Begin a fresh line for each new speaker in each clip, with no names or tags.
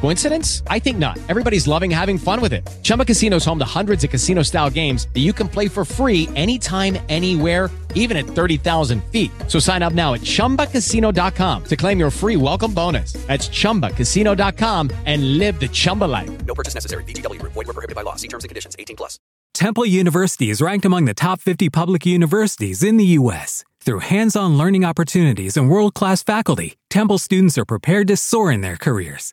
Coincidence? I think not. Everybody's loving having fun with it. Chumba Casino is home to hundreds of casino-style games that you can play for free anytime, anywhere even at 30,000 feet. So sign up now at ChumbaCasino.com to claim your free welcome bonus. That's ChumbaCasino.com and live the Chumba life.
No purchase necessary. VGW. Void were prohibited by law. See terms and conditions. 18 plus.
Temple University is ranked among the top 50 public universities in the U.S. Through hands-on learning opportunities and world-class faculty, Temple students are prepared to soar in their careers.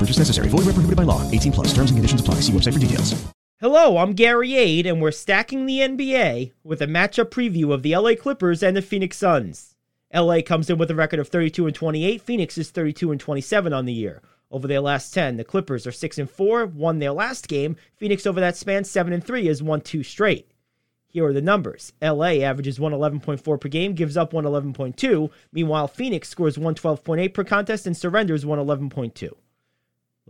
Purchase necessary. Void where prohibited by law. 18 plus. Terms and conditions apply. See website for details.
Hello, I'm Gary Ayd, and we're stacking the NBA with a matchup preview of the LA Clippers and the Phoenix Suns. LA comes in with a record of 32 and 28. Phoenix is 32 and 27 on the year. Over their last 10, the Clippers are 6 and 4, won their last game. Phoenix over that span 7 and 3 has won two straight. Here are the numbers. LA averages 111.4 per game, gives up 111.2. Meanwhile, Phoenix scores 112.8 per contest and surrenders 111.2.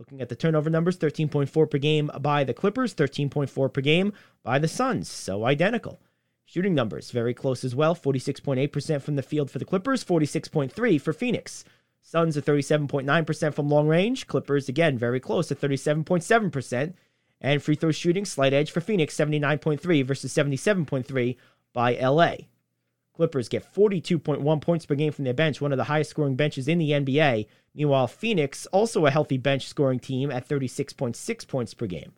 Looking at the turnover numbers, 13.4 per game by the Clippers, 13.4 per game by the Suns. So identical. Shooting numbers, very close as well. 46.8% from the field for the Clippers, 46.3 for Phoenix. Suns are 37.9% from long range. Clippers, again, very close at 37.7%. And free throw shooting, slight edge for Phoenix, 79.3 versus 77.3 by LA. Clippers get 42.1 points per game from their bench, one of the highest scoring benches in the NBA. Meanwhile, Phoenix, also a healthy bench scoring team at 36.6 points per game.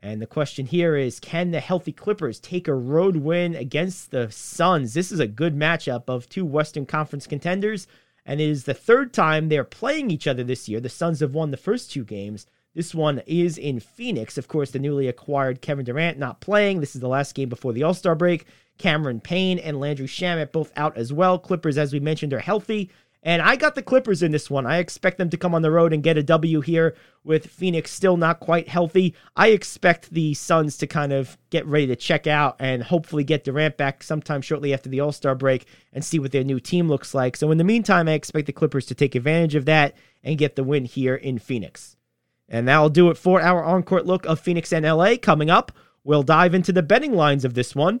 And the question here is can the healthy Clippers take a road win against the Suns? This is a good matchup of two Western Conference contenders, and it is the third time they're playing each other this year. The Suns have won the first two games. This one is in Phoenix. Of course, the newly acquired Kevin Durant not playing. This is the last game before the All Star break. Cameron Payne and Landry Shamet both out as well. Clippers, as we mentioned, are healthy. And I got the Clippers in this one. I expect them to come on the road and get a W here with Phoenix still not quite healthy. I expect the Suns to kind of get ready to check out and hopefully get Durant back sometime shortly after the All Star break and see what their new team looks like. So, in the meantime, I expect the Clippers to take advantage of that and get the win here in Phoenix. And that'll do it for our on court look of Phoenix and LA. Coming up, we'll dive into the betting lines of this one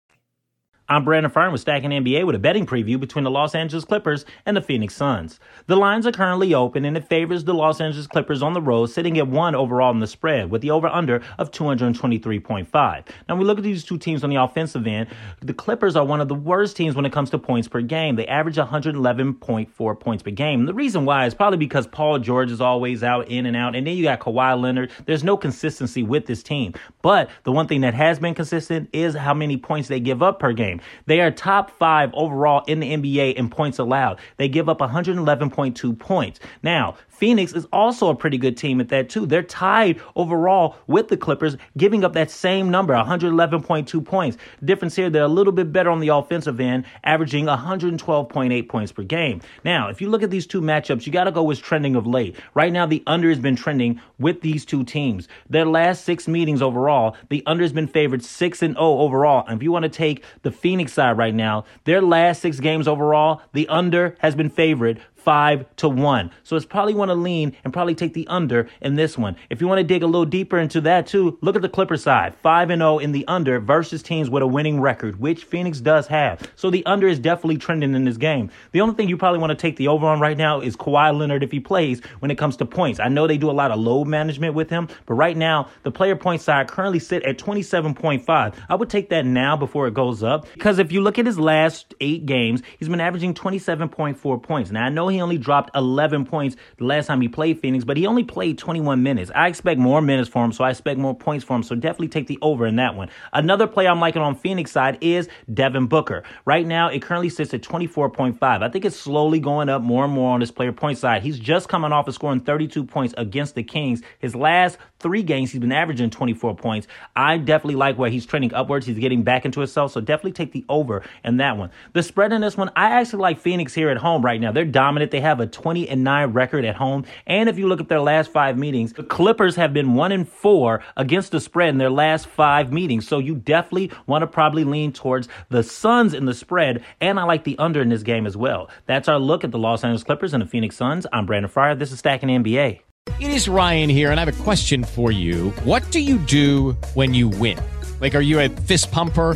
I'm Brandon Fryer with Stacking NBA with a betting preview between the Los Angeles Clippers and the Phoenix Suns. The lines are currently open and it favors the Los Angeles Clippers on the road, sitting at one overall in the spread with the over under of 223.5. Now, we look at these two teams on the offensive end. The Clippers are one of the worst teams when it comes to points per game. They average 111.4 points per game. The reason why is probably because Paul George is always out, in and out, and then you got Kawhi Leonard. There's no consistency with this team. But the one thing that has been consistent is how many points they give up per game. They are top five overall in the NBA in points allowed. They give up 111.2 points. Now, Phoenix is also a pretty good team at that too. They're tied overall with the Clippers, giving up that same number, 111.2 points. Difference here, they're a little bit better on the offensive end, averaging 112.8 points per game. Now, if you look at these two matchups, you got to go with trending of late. Right now, the under has been trending with these two teams. Their last six meetings overall, the under has been favored 6 and 0 overall. And if you want to take the Phoenix side right now, their last six games overall, the under has been favored five to one. So it's probably want to lean and probably take the under in this one. If you want to dig a little deeper into that too, look at the Clipper side, five and zero in the under versus teams with a winning record, which Phoenix does have. So the under is definitely trending in this game. The only thing you probably want to take the over on right now is Kawhi Leonard if he plays when it comes to points. I know they do a lot of load management with him, but right now the player point side currently sit at 27.5. I would take that now before it goes up because if you look at his last eight games, he's been averaging 27.4 points. Now I know he only dropped 11 points the last time he played Phoenix, but he only played 21 minutes. I expect more minutes for him, so I expect more points for him. So definitely take the over in that one. Another player I'm liking on Phoenix side is Devin Booker. Right now, it currently sits at 24.5. I think it's slowly going up more and more on this player point side. He's just coming off of scoring 32 points against the Kings. His last three games, he's been averaging 24 points. I definitely like where he's trending upwards. He's getting back into himself, so definitely take the over in that one. The spread in this one, I actually like Phoenix here at home right now. They're dominant. They have a 20 and 9 record at home. And if you look at their last five meetings, the Clippers have been 1 and 4 against the spread in their last five meetings. So you definitely want to probably lean towards the Suns in the spread. And I like the under in this game as well. That's our look at the Los Angeles Clippers and the Phoenix Suns. I'm Brandon Fryer. This is Stacking NBA.
It is Ryan here, and I have a question for you. What do you do when you win? Like, are you a fist pumper?